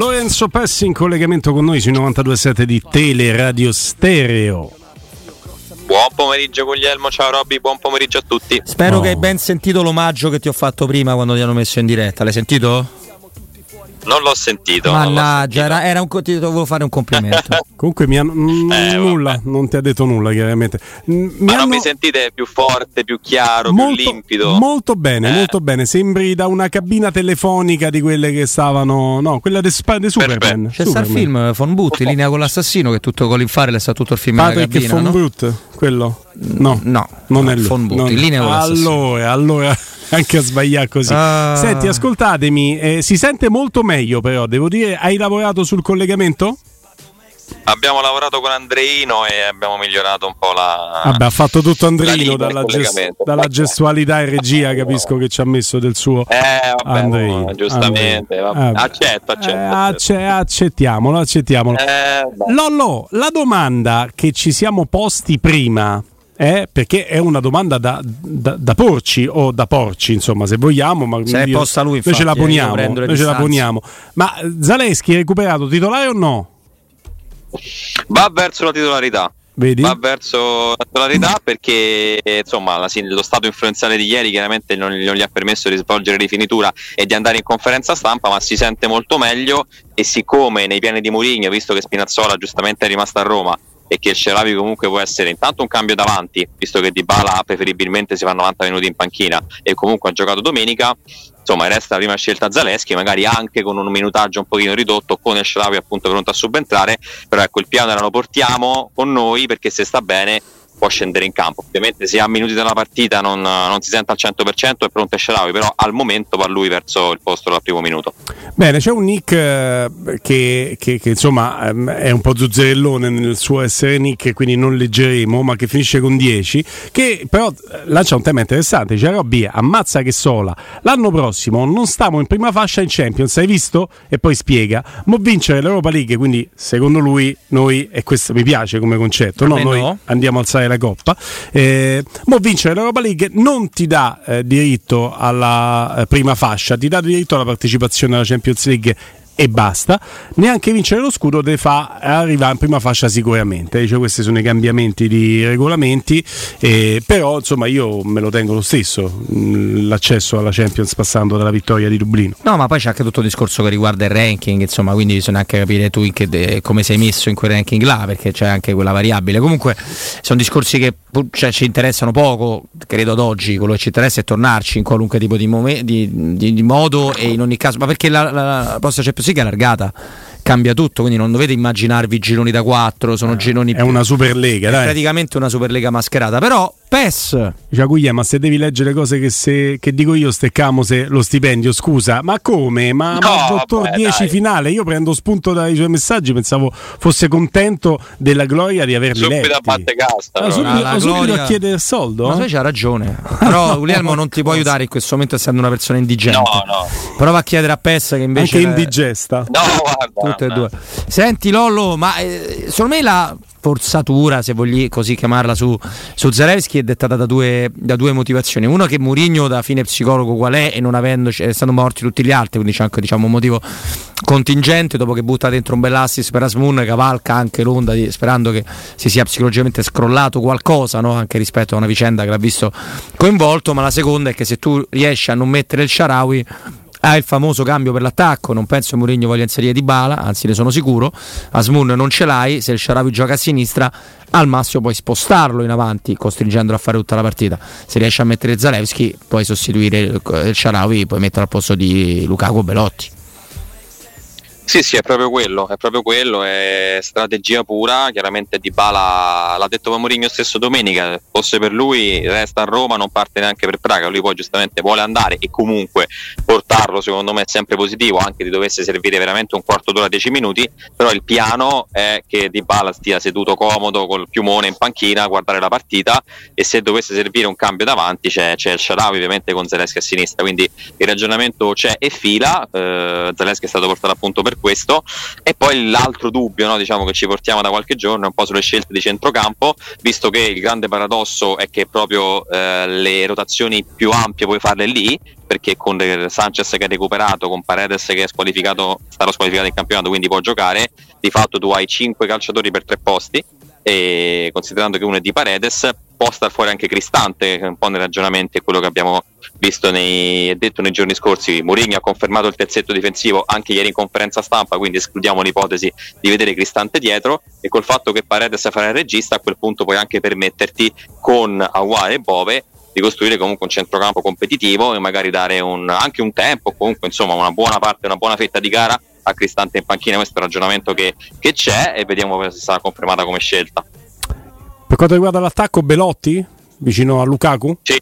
Lorenzo Pessi in collegamento con noi sui 92.7 di Teleradio Stereo. Buon pomeriggio Guglielmo, ciao Robby, buon pomeriggio a tutti. Spero oh. che hai ben sentito l'omaggio che ti ho fatto prima quando ti hanno messo in diretta. L'hai sentito? Non l'ho sentito. Mannaggia, era, era, un ti dovevo fare un complimento. Comunque mi hanno mm, eh, nulla, vabbè. non ti ha detto nulla, chiaramente. Mi Ma hanno... non mi sentite più forte, più chiaro, molto, più limpido? Molto bene, eh. molto bene. Sembri da una cabina telefonica di quelle che stavano. No, quella di Sp- Superman. C'è sta il film Von Butt in linea con l'assassino, che tutto Colin Farrell sta tutto il film Patrick in cabina. Von no? quello? No, no, non no, è lui. Von Butt, in linea con l'assassino. Allora, allora anche a sbagliare così. Ah. Senti, ascoltatemi, eh, si sente molto meglio però, devo dire, hai lavorato sul collegamento? Abbiamo lavorato con Andreino e abbiamo migliorato un po' la. Vabbè, ha fatto tutto Andreino dalla, gest- dalla, gestualità e regia. Capisco che ci ha messo del suo. Eh, vabbè, Andreino. No, giustamente, vabbè. accetto, accetto. Eh, acce- accettiamolo, accettiamolo. Eh, Lollo, la domanda che ci siamo posti prima eh, perché è una domanda da, da, da, porci o da porci, insomma, se vogliamo. Ma se io, posta lui, infatti, noi ce la poniamo. Noi ce la poniamo. Ma Zaleschi è recuperato titolare o no? Va verso la titolarità. Vedi? Va verso la titolarità perché insomma la, lo stato influenzale di ieri chiaramente non, non, gli ha permesso di svolgere rifinitura e di andare in conferenza stampa, ma si sente molto meglio e siccome nei piani di Mourinho, visto che Spinazzola giustamente è rimasta a Roma, e che il Ceravi comunque può essere intanto un cambio davanti, visto che Di Bala preferibilmente si fa 90 minuti in panchina e comunque ha giocato domenica, insomma resta la prima scelta Zaleschi, magari anche con un minutaggio un pochino ridotto, con il Ceravi appunto pronto a subentrare, però ecco il piano era lo portiamo con noi perché se sta bene può scendere in campo. Ovviamente se ha minuti della partita non, non si sente al 100% è pronto Sharawi, però al momento va lui verso il posto dal primo minuto. Bene, c'è un Nick eh, che, che, che, insomma ehm, è un po' zuzzerellone nel suo essere Nick, quindi non leggeremo, ma che finisce con 10, che però eh, lancia un tema interessante, dice Robby, ammazza che sola, l'anno prossimo non stiamo in prima fascia in Champions, hai visto? E poi spiega, ma vincere l'Europa League, quindi secondo lui noi, e questo mi piace come concetto, no? noi no. andiamo a alzare la Coppa. Eh, mo vincere l'Europa League non ti dà eh, diritto alla eh, prima fascia, ti dà diritto alla partecipazione alla Champions League e basta. Neanche vincere lo scudo te fa arrivare in prima fascia sicuramente. Cioè, questi sono i cambiamenti di regolamenti, eh, però insomma io me lo tengo lo stesso mm, l'accesso alla Champions passando dalla vittoria di Dublino. No, ma poi c'è anche tutto il discorso che riguarda il ranking, insomma, quindi bisogna anche capire tu de- come sei messo in quel ranking là, perché c'è anche quella variabile. Comunque sono discorsi che cioè, ci interessano poco, credo ad oggi, quello che ci interessa è tornarci in qualunque tipo di, mom- di, di, di modo e in ogni caso, ma perché la, la, la prossima Champions È allargata cambia tutto, quindi non dovete immaginarvi gironi da 4, sono eh, gironi È più, una Superlega, dai. praticamente una Superlega mascherata, però PES. Giacuglia, ma se devi leggere cose che, se, che dico io, steccamo se lo stipendio, scusa, ma come? Ma, no, ma dottor 10 finale, io prendo spunto dai suoi messaggi, pensavo fosse contento della gloria di averli subito letti. A batte casta, ah, subito, ah, subito gloria... a chiedere il soldo? Ma tu c'ha ragione, però Guglielmo non ti può aiutare in questo momento essendo una persona indigente. No, no. Prova a chiedere a PES che invece... Anche indigesta. No, guarda. Tutte e due. Senti Lollo, ma eh, secondo me la forzatura, se voglio così chiamarla, su, su Zarevski è dettata da due, da due motivazioni. Uno che Murigno da fine psicologo qual è e non avendoci, essendo morti tutti gli altri, quindi c'è anche diciamo, un motivo contingente, dopo che butta dentro un bell'assist per Asmun, cavalca anche l'onda di, sperando che si sia psicologicamente scrollato qualcosa, no? anche rispetto a una vicenda che l'ha visto coinvolto, ma la seconda è che se tu riesci a non mettere il Sharawi ha il famoso cambio per l'attacco, non penso Mourinho voglia inserire di bala, anzi ne sono sicuro. Asmun non ce l'hai, se il Sharawi gioca a sinistra, al massimo puoi spostarlo in avanti, costringendolo a fare tutta la partita. Se riesci a mettere Zalewski, puoi sostituire il Sharawi, puoi mettere al posto di Lukaku Belotti. Sì, sì, è proprio quello, è proprio quello, è strategia pura, chiaramente Di Bala l'ha detto Mourinho stesso domenica, fosse per lui resta a Roma, non parte neanche per Praga, lui poi giustamente vuole andare e comunque portarlo secondo me è sempre positivo, anche se dovesse servire veramente un quarto d'ora, dieci minuti, però il piano è che Di Bala stia seduto comodo col piumone in panchina a guardare la partita e se dovesse servire un cambio davanti c'è, c'è il Sharawi ovviamente con Zelensky a sinistra, quindi il ragionamento c'è e fila, eh, Zelensky è stato portato appunto per questo. E poi l'altro dubbio no, diciamo, che ci portiamo da qualche giorno è un po' sulle scelte di centrocampo, visto che il grande paradosso è che proprio eh, le rotazioni più ampie puoi farle lì, perché con Sanchez che è recuperato, con Paredes che è squalificato, starà squalificato in campionato, quindi può giocare, di fatto tu hai 5 calciatori per 3 posti e considerando che uno è di Paredes può star fuori anche Cristante un po' nei ragionamenti è quello che abbiamo visto nei, detto nei giorni scorsi. Mourinho ha confermato il terzetto difensivo anche ieri in conferenza stampa quindi escludiamo l'ipotesi di vedere Cristante dietro. E col fatto che Paredes farà il regista a quel punto puoi anche permetterti con Aguare e Bove di costruire comunque un centrocampo competitivo e magari dare un, anche un tempo comunque insomma una buona parte una buona fetta di gara a Cristante in panchina. Questo è un ragionamento che, che c'è e vediamo se sarà confermata come scelta quanto riguarda l'attacco, Belotti vicino a Lukaku? Sì,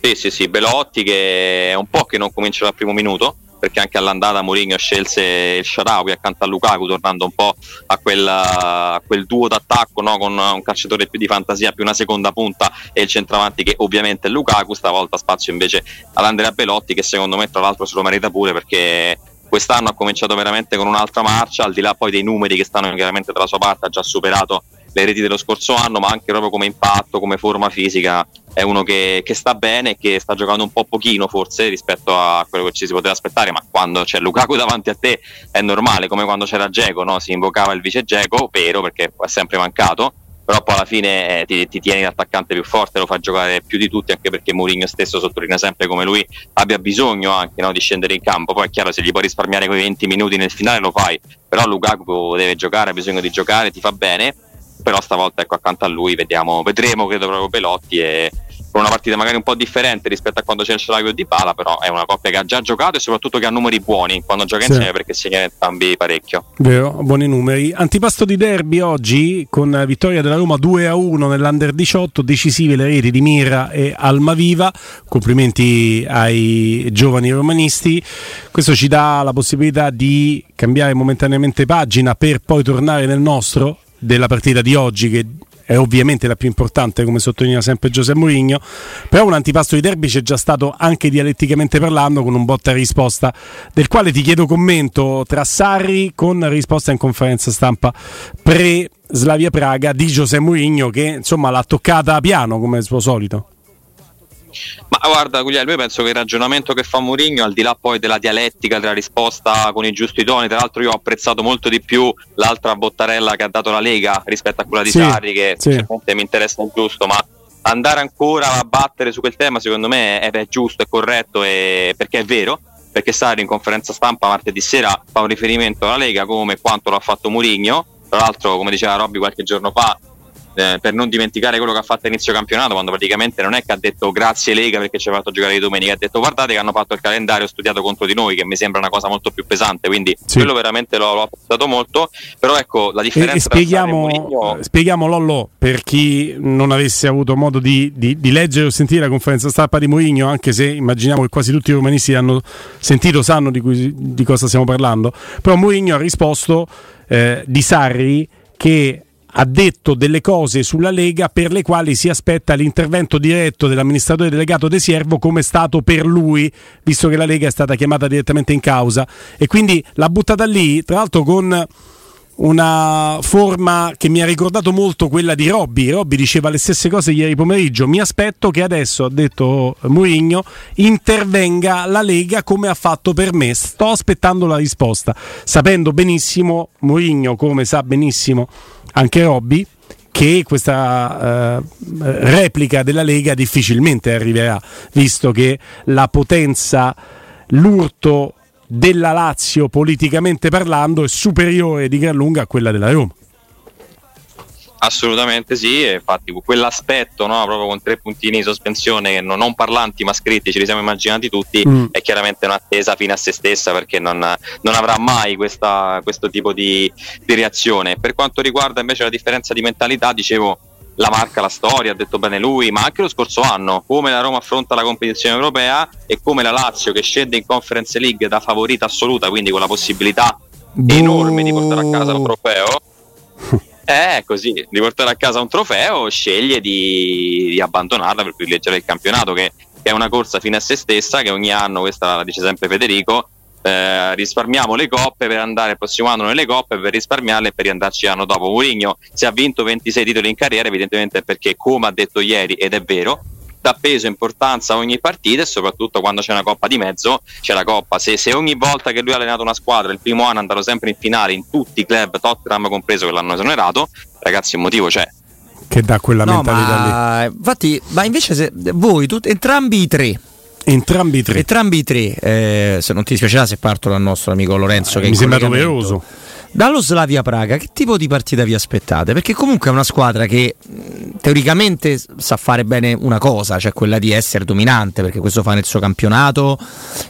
sì, sì, sì. Belotti che è un po' che non comincia dal primo minuto perché anche all'andata Mourinho scelse il Sharawi accanto a Lukaku tornando un po' a quel, a quel duo d'attacco no? con un calciatore più di fantasia più una seconda punta e il centravanti che ovviamente è Lukaku stavolta spazio invece ad Andrea Belotti che secondo me tra l'altro se lo merita pure perché quest'anno ha cominciato veramente con un'altra marcia al di là poi dei numeri che stanno chiaramente dalla sua parte ha già superato le reti dello scorso anno, ma anche proprio come impatto, come forma fisica, è uno che, che, sta bene e che sta giocando un po' pochino forse rispetto a quello che ci si poteva aspettare, ma quando c'è Lukaku davanti a te è normale, come quando c'era Geco, no? si invocava il vice Geco, vero perché è sempre mancato, però poi alla fine eh, ti, ti, tieni l'attaccante più forte, lo fa giocare più di tutti, anche perché Mourinho stesso sottolinea sempre come lui abbia bisogno anche no, di scendere in campo. Poi è chiaro, se gli puoi risparmiare quei 20 minuti nel finale lo fai, però Lukaku deve giocare, ha bisogno di giocare, ti fa bene però stavolta ecco accanto a lui vediamo, vedremo credo proprio Belotti e con una partita magari un po' differente rispetto a quando c'è il Scialagio di Bala però è una coppia che ha già giocato e soprattutto che ha numeri buoni quando gioca sì. insieme perché segna entrambi parecchio. Vero, buoni numeri. Antipasto di derby oggi con vittoria della Roma 2 a 1 nell'Under 18 decisive le reti di Mira e Almaviva. Complimenti ai giovani romanisti. Questo ci dà la possibilità di cambiare momentaneamente pagina per poi tornare nel nostro della partita di oggi che è ovviamente la più importante come sottolinea sempre Giuseppe Mourinho però un antipasto di derby c'è già stato anche dialetticamente parlando con un botta risposta del quale ti chiedo commento tra Sarri con risposta in conferenza stampa pre Slavia Praga di Giuseppe Mourinho che insomma l'ha toccata piano come il suo solito ma guarda Guglielmo, io penso che il ragionamento che fa Mourinho, al di là poi della dialettica, della risposta con i giusti toni, tra l'altro io ho apprezzato molto di più l'altra bottarella che ha dato la Lega rispetto a quella di sì, Sarri, che sì. mi interessa il giusto, ma andare ancora a battere su quel tema secondo me è, è giusto, è corretto, e, perché è vero, perché Sarri in conferenza stampa martedì sera fa un riferimento alla Lega come quanto l'ha fatto Mourinho, tra l'altro come diceva Robby qualche giorno fa eh, per non dimenticare quello che ha fatto inizio campionato, quando praticamente non è che ha detto grazie Lega perché ci ha fatto giocare di domenica, ha detto guardate che hanno fatto il calendario studiato contro di noi, che mi sembra una cosa molto più pesante, quindi sì. quello veramente l'ho, l'ho apprezzato molto, però ecco la differenza... E, e spieghiamo, Mourinho... spieghiamo Lollo per chi non avesse avuto modo di, di, di, leggere o sentire la conferenza stampa di Mourinho, anche se immaginiamo che quasi tutti i romanisti hanno sentito, sanno di, cui, di cosa stiamo parlando, però Mourinho ha risposto eh, di Sarri che ha detto delle cose sulla Lega per le quali si aspetta l'intervento diretto dell'amministratore delegato De Siervo come è stato per lui, visto che la Lega è stata chiamata direttamente in causa. E quindi l'ha buttata lì, tra l'altro con una forma che mi ha ricordato molto quella di Robby. Robby diceva le stesse cose ieri pomeriggio. Mi aspetto che adesso, ha detto Mourinho, intervenga la Lega come ha fatto per me. Sto aspettando la risposta, sapendo benissimo Mourinho, come sa benissimo anche Robby che questa uh, replica della Lega difficilmente arriverà, visto che la potenza, l'urto della Lazio politicamente parlando è superiore di gran lunga a quella della Roma. Assolutamente sì, infatti quell'aspetto no, proprio con tre puntini di sospensione che non, non parlanti ma scritti, ce li siamo immaginati tutti, mm. è chiaramente un'attesa fine a se stessa perché non, non avrà mai questa, questo tipo di, di, reazione. Per quanto riguarda invece la differenza di mentalità, dicevo la marca, la storia, ha detto bene lui, ma anche lo scorso anno, come la Roma affronta la competizione europea e come la Lazio che scende in Conference League da favorita assoluta, quindi con la possibilità enorme di portare a casa un trofeo. Eh, così, di portare a casa un trofeo, sceglie di, di abbandonarla per privilegiare il campionato, che, che, è una corsa fine a se stessa, che ogni anno, questa la dice sempre Federico, eh, risparmiamo le coppe per andare il prossimo anno nelle coppe per risparmiarle e per riandarci l'anno dopo. Mourinho se ha vinto 26 titoli in carriera evidentemente è perché come ha detto ieri ed è vero dà peso e importanza a ogni partita e soprattutto quando c'è una coppa di mezzo c'è la coppa. Se, se, ogni volta che lui ha allenato una squadra il primo anno è andato sempre in finale in tutti i club, Tottenham compreso che l'hanno esonerato, ragazzi un motivo c'è. Che dà quella no, mentalità ma, lì. Infatti, ma invece se voi, tut, entrambi i tre, Entrambi i tre. Entrambi i tre, eh, se non ti dispiacerà se parto dal nostro amico Lorenzo. Eh, che mi sembra doveroso. Dallo Slavia Praga, che tipo di partita vi aspettate? Perché comunque è una squadra che teoricamente sa fare bene una cosa, cioè quella di essere dominante, perché questo fa nel suo campionato,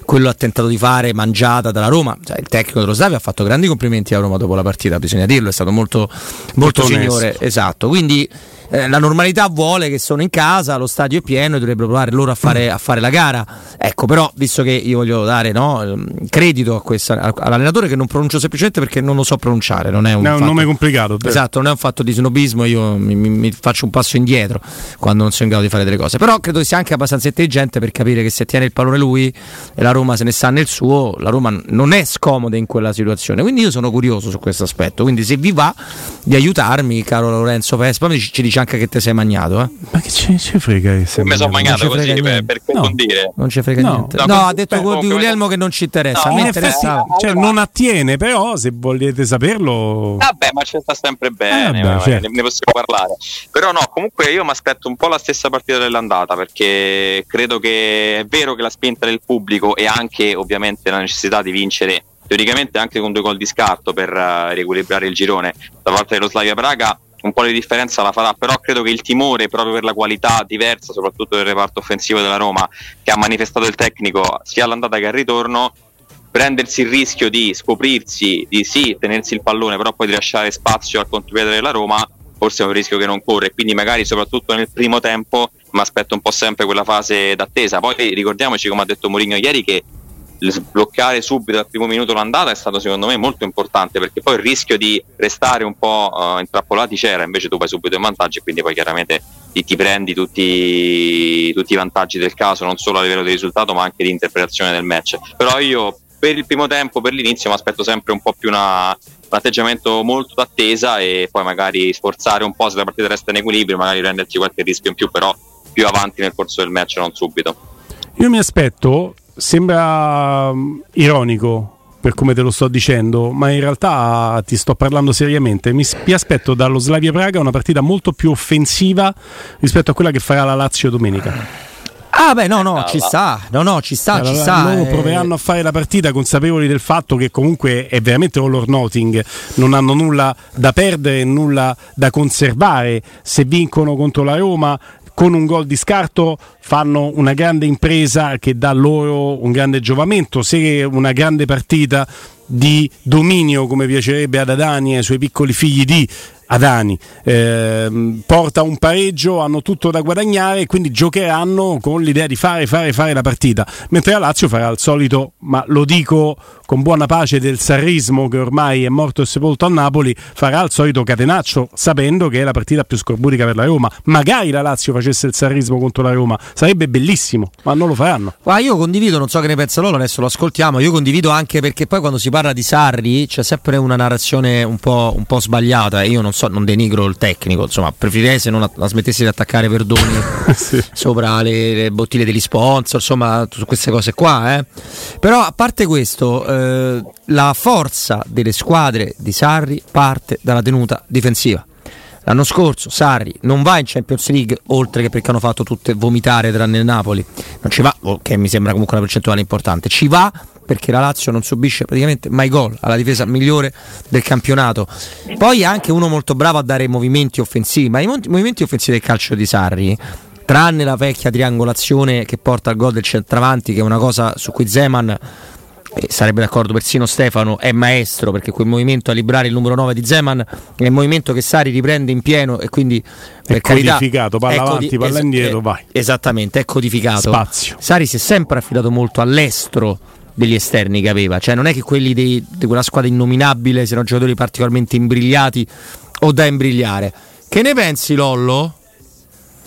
quello ha tentato di fare mangiata dalla Roma. Cioè, il tecnico dello Slavia ha fatto grandi complimenti a Roma dopo la partita, bisogna dirlo, è stato molto, molto, molto signore. Esatto, quindi eh, la normalità vuole che sono in casa, lo stadio è pieno e dovrebbero provare loro a fare, a fare la gara. Ecco, però, visto che io voglio dare no, ehm, credito a questa, all'allenatore che non pronuncio semplicemente perché non lo so pronunciare, non è un, un fatto, nome complicato. Esatto, non è un fatto di snobismo, io mi, mi, mi, faccio un passo indietro quando non sono in grado di fare delle cose. Però credo sia anche abbastanza intelligente per capire che se tiene il pallone lui e la Roma se ne sta nel suo, la Roma non è scomoda in quella situazione. Quindi io sono curioso su questo aspetto. Quindi se vi va di aiutarmi, caro Lorenzo Vespa, ci, ci anche che te sei magnato. Eh? Ma che ci, ci frega che sei Mi sono magnato così per, per no, dire. Non ci frega no. niente. No, no ha detto beh, di Guglielmo che non ci interessa. No, a me interessava. Cioè, non attiene, però se volete saperlo. Vabbè, ma ci sta sempre bene. Eh, beh, certo. ne, ne possiamo parlare. Però no, comunque io mi aspetto un po' la stessa partita dell'andata perché credo che è vero che la spinta del pubblico e anche ovviamente la necessità di vincere teoricamente anche con due gol di scarto per uh, riequilibrare il girone da parte dello Slavia Praga un po' di differenza la farà, però credo che il timore proprio per la qualità diversa, soprattutto del reparto offensivo della Roma, che ha manifestato il tecnico sia all'andata che al ritorno, prendersi il rischio di scoprirsi, di sì, tenersi il pallone, però poi di lasciare spazio al contropiede della Roma, forse è un rischio che non corre, quindi magari soprattutto nel primo tempo mi aspetto un po' sempre quella fase d'attesa. Poi ricordiamoci, come ha detto Mourinho ieri, che sbloccare subito dal primo minuto l'andata è stato secondo me molto importante perché poi il rischio di restare un po' uh, intrappolati c'era, invece tu vai subito in vantaggio e quindi poi chiaramente ti, ti prendi tutti, tutti, i vantaggi del caso, non solo a livello di risultato ma anche di interpretazione del match. Però io per il primo tempo, per l'inizio, mi aspetto sempre un po' più una, un atteggiamento molto d'attesa e poi magari sforzare un po' se la partita resta in equilibrio, magari renderci qualche rischio in più, però più avanti nel corso del match, non subito. Io mi aspetto sembra um, ironico per come te lo sto dicendo, ma in realtà ti sto parlando seriamente. Mi, mi, aspetto dallo Slavia Praga una partita molto più offensiva rispetto a quella che farà la Lazio domenica. Ah beh no no ci sta. No no ci sta allora, ci sta loro eh... proveranno a fare la partita consapevoli del fatto che comunque è veramente all or nothing. Non hanno nulla da perdere nulla da conservare. Se vincono contro la Roma con un gol di scarto fanno una grande impresa che dà loro un grande giovamento. Se una grande partita di dominio, come piacerebbe ad Adani e ai suoi piccoli figli di Adani eh, porta un pareggio, hanno tutto da guadagnare e quindi giocheranno con l'idea di fare, fare, fare la partita. Mentre la Lazio farà il solito, ma lo dico con buona pace del sarrismo che ormai è morto e sepolto a Napoli, farà il solito catenaccio sapendo che è la partita più scorbutica per la Roma. Magari la Lazio facesse il sarrismo contro la Roma, sarebbe bellissimo, ma non lo faranno. Ma io condivido, non so che ne pensa loro, adesso lo ascoltiamo, io condivido anche perché poi quando si parla di Sarri c'è sempre una narrazione un po', un po sbagliata, io non so, non denigro il tecnico, insomma, preferirei se non la smettessi di attaccare Verdoni sì. sopra le, le, bottiglie degli sponsor, insomma, su queste cose qua, eh. Però a parte questo, eh, eh, la forza delle squadre di Sarri parte dalla tenuta difensiva. L'anno scorso Sarri non va in Champions League, oltre che perché hanno fatto tutte vomitare tranne il Napoli. Non ci va, oh, che mi sembra comunque una percentuale importante. Ci va perché la Lazio non subisce praticamente mai gol, ha la difesa migliore del campionato. Poi è anche uno molto bravo a dare movimenti offensivi, ma i movimenti offensivi del calcio di Sarri tranne la vecchia triangolazione che porta al gol del centravanti, che è una cosa su cui Zeman e sarebbe d'accordo persino Stefano, è maestro perché quel movimento a librare il numero 9 di Zeman è il movimento che Sari riprende in pieno e quindi per è carità, codificato, palla è avanti, palla es- indietro, è, vai. Esattamente, è codificato. Spazio. Sari si è sempre affidato molto all'estro degli esterni che aveva, cioè non è che quelli dei, di quella squadra innominabile siano giocatori particolarmente imbrigliati o da imbrigliare. Che ne pensi Lollo?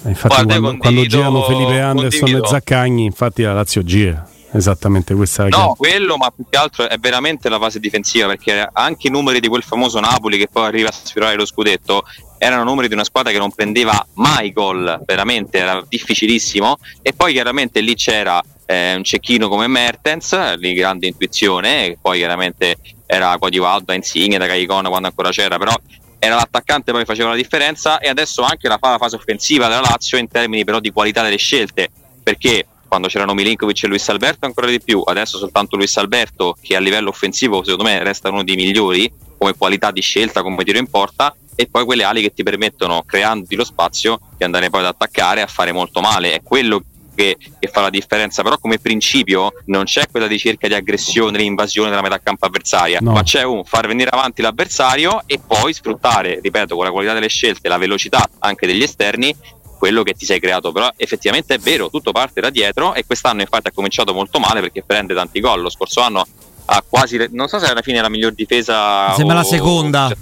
Eh, infatti Guarda, quando, quando, girano Felipe Anderson condivido. e Zaccagni, infatti la Lazio gira esattamente questa. No, quello, ma più che altro è veramente la fase difensiva, perché anche i numeri di quel famoso Napoli che poi arriva a sfiorare lo scudetto erano numeri di una squadra che non prendeva mai gol, veramente era difficilissimo. E poi chiaramente lì c'era eh, un cecchino come Mertens, di grande intuizione, che poi chiaramente era coadiuvato Insigne, da Caicona quando ancora c'era, però era l'attaccante poi faceva la differenza e adesso anche la, la fase offensiva della Lazio in termini però di qualità delle scelte, perché quando c'erano Milinkovic e Luis Alberto ancora di più, adesso soltanto Luis Alberto che a livello offensivo secondo me resta uno dei migliori come qualità di scelta, come tiro in porta e poi quelle ali che ti permettono, creandoti lo spazio, di andare poi ad attaccare a fare molto male. È quello che, che, fa la differenza, però come principio non c'è quella ricerca di aggressione, di invasione della metà campo avversaria, no. ma c'è un far venire avanti l'avversario e poi sfruttare, ripeto, con la qualità delle scelte, la velocità anche degli esterni, quello che ti sei creato, però effettivamente è vero, tutto parte da dietro e quest'anno infatti ha cominciato molto male perché prende tanti gol, lo scorso anno ha quasi, non so se alla fine è la miglior difesa. Sembra o, la seconda.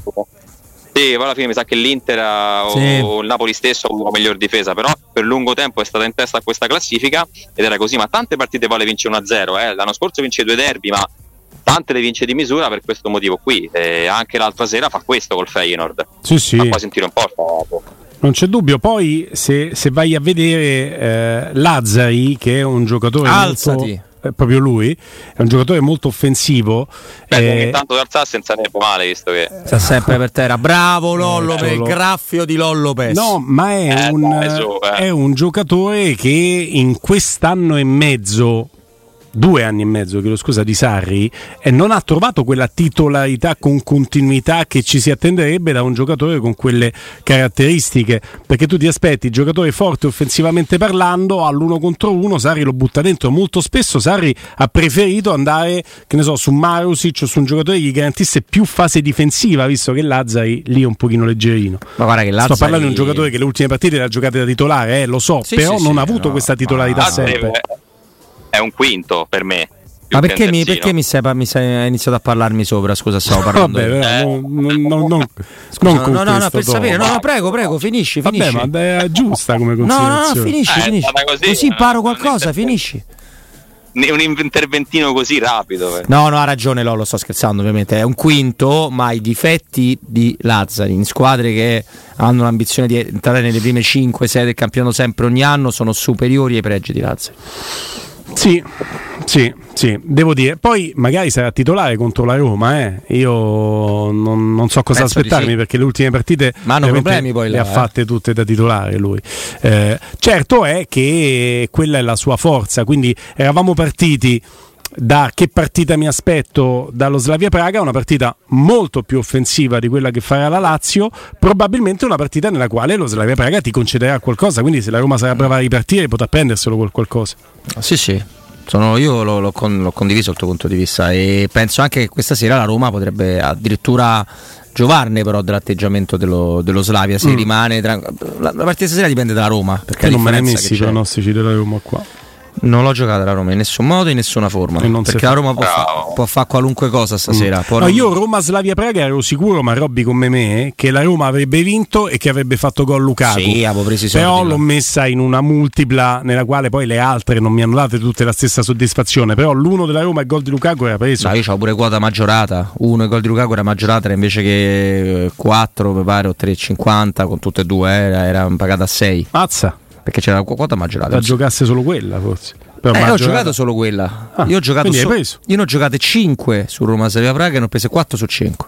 Sì, poi alla fine mi sa che l'Inter sì. o il Napoli stesso ha avuto la miglior difesa, però per lungo tempo è stata in testa a questa classifica ed era così, ma tante partite poi le vince 1-0, eh. l'anno scorso vince due derby, ma tante le vince di misura per questo motivo qui, e anche l'altra sera fa questo col Feyenoord, sì, sì. fa quasi un tiro in porta. Non c'è dubbio, poi se, se vai a vedere eh, Lazzari, che è un giocatore Alzati. molto proprio lui, è un giocatore molto offensivo. Beh, eh, tanto d'alzarsi non sarebbe male, visto che sta sempre per terra. Bravo Lollo, eh, il graffio di Lollo Pesce. No, ma è, eh, un, eh. è un giocatore che in quest'anno e mezzo due anni e mezzo, chiedo scusa, di Sarri e non ha trovato quella titolarità con continuità che ci si attenderebbe da un giocatore con quelle caratteristiche. Perché tu ti aspetti giocatore forte offensivamente parlando, all'uno contro uno, Sarri lo butta dentro. Molto spesso Sarri ha preferito andare, che ne so, su Marusic o su un giocatore che gli garantisse più fase difensiva, visto che Lazzari lì è un pochino leggerino. Ma guarda che Lazzari... Sto parlando di un giocatore che le ultime partite le ha giocate da titolare, eh, lo so, sì, però sì, non sì, ha avuto no, questa titolarità sempre è un quinto per me. Ma perché mi, perché mi, sei, mi sei iniziato a parlarmi sopra? Scusa, stavo parlando. Vabbè, però, eh. non, non, non, Scusa, non no, no, no, per sapere, no, no, prego, prego, finisci, finisci. Vabbè, ma è giusta come considerazione. No, no, no, finisci, eh, finisci. Così, così imparo qualcosa, finisci un interventino così rapido. Eh. No, no, ha ragione Lolo, sto scherzando ovviamente. È un quinto, ma i difetti di Lazzari in squadre che hanno l'ambizione di entrare nelle prime 5-6 del campionato sempre ogni anno sono superiori ai pregi di Lazzari. Sì, sì, sì, devo dire. Poi magari sarà titolare contro la Roma, eh. Io non, non so cosa Penso aspettarmi sì. perché le ultime partite Ma hanno problemi poi le là, ha fatte tutte da titolare lui. Eh, certo è che quella è la sua forza, quindi eravamo partiti da che partita mi aspetto dallo Slavia Praga, una partita molto più offensiva di quella che farà la Lazio, probabilmente una partita nella quale lo Slavia Praga ti concederà qualcosa, quindi se la Roma sarà brava a ripartire potrà prenderselo quel qualcosa. Sì, sì. Sono, io l'ho, l'ho, con, l'ho condiviso il tuo punto di vista e penso anche che questa sera la Roma potrebbe addirittura giovarne però dell'atteggiamento dello, dello Slavia se mm. rimane tra... la, la partita stasera dipende dalla Roma perché non me ne messi i pronostici della Roma qua non l'ho giocata la Roma in nessun modo e in nessuna forma. perché la Roma può, fa- può fare qualunque cosa stasera. Mm. No. Io Roma-Slavia Praga ero sicuro, ma Robby come me, che la Roma avrebbe vinto e che avrebbe fatto gol Lukaku. Sì, avevo preso i soldi, Però l'ho messa in una multipla nella quale poi le altre non mi hanno dato tutte la stessa soddisfazione. Però l'uno della Roma e il gol di Lukaku era preso. No, io avevo pure quota maggiorata. Uno e il gol di Lukaku era maggiorata invece che 4, mi pare, o 3,50 con tutte e due, era, era pagata a 6. Mazza perché c'era la quota maggiorata. La giocasse solo quella, forse. Però eh, ho giocato solo quella. Ah, io, ho giocato so- io ne ho giocate 5 su Roma Serie Praga e ne ho prese 4 su 5.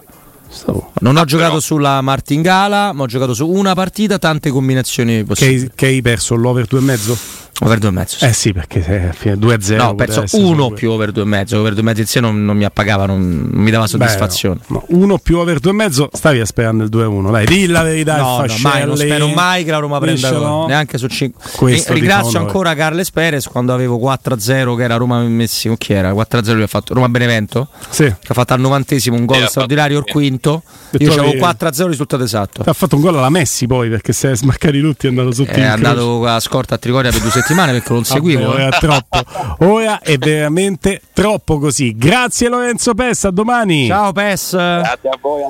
Stavo. Non ho ah, giocato però... sulla Martingala, ma ho giocato su una partita, tante combinazioni possibili. Che, che hai perso l'over 2,5? Over 2,5. Sì. Eh sì, perché fine 2-0. No, ho perso uno più over 2,5. Over 2,5 in sé non, non mi appagava, non, non mi dava soddisfazione. Beh, no, no. Uno più over 2,5, stavi sperando il 2-1. Dai, di la verità. No, no mai, non spero mai che la Roma prenda no. neanche su 5. ringrazio ancora Carles Perez quando avevo 4-0 che era Roma Messico. Chi era? 4-0 lui ha fatto Roma Benevento. Sì. Che ha fatto al novantesimo un gol straordinario, il quinto. Io avevo 4-0 risultato esatto. Ha fatto un gol alla Messi poi perché si è smarcati tutti è andato sotto. È andato a scorta a Trigoria per due settimane perché non seguivo seguivo. Ora è troppo. Ora è veramente troppo così. Grazie Lorenzo Pes, a domani. Ciao Pes. Grazie a voi.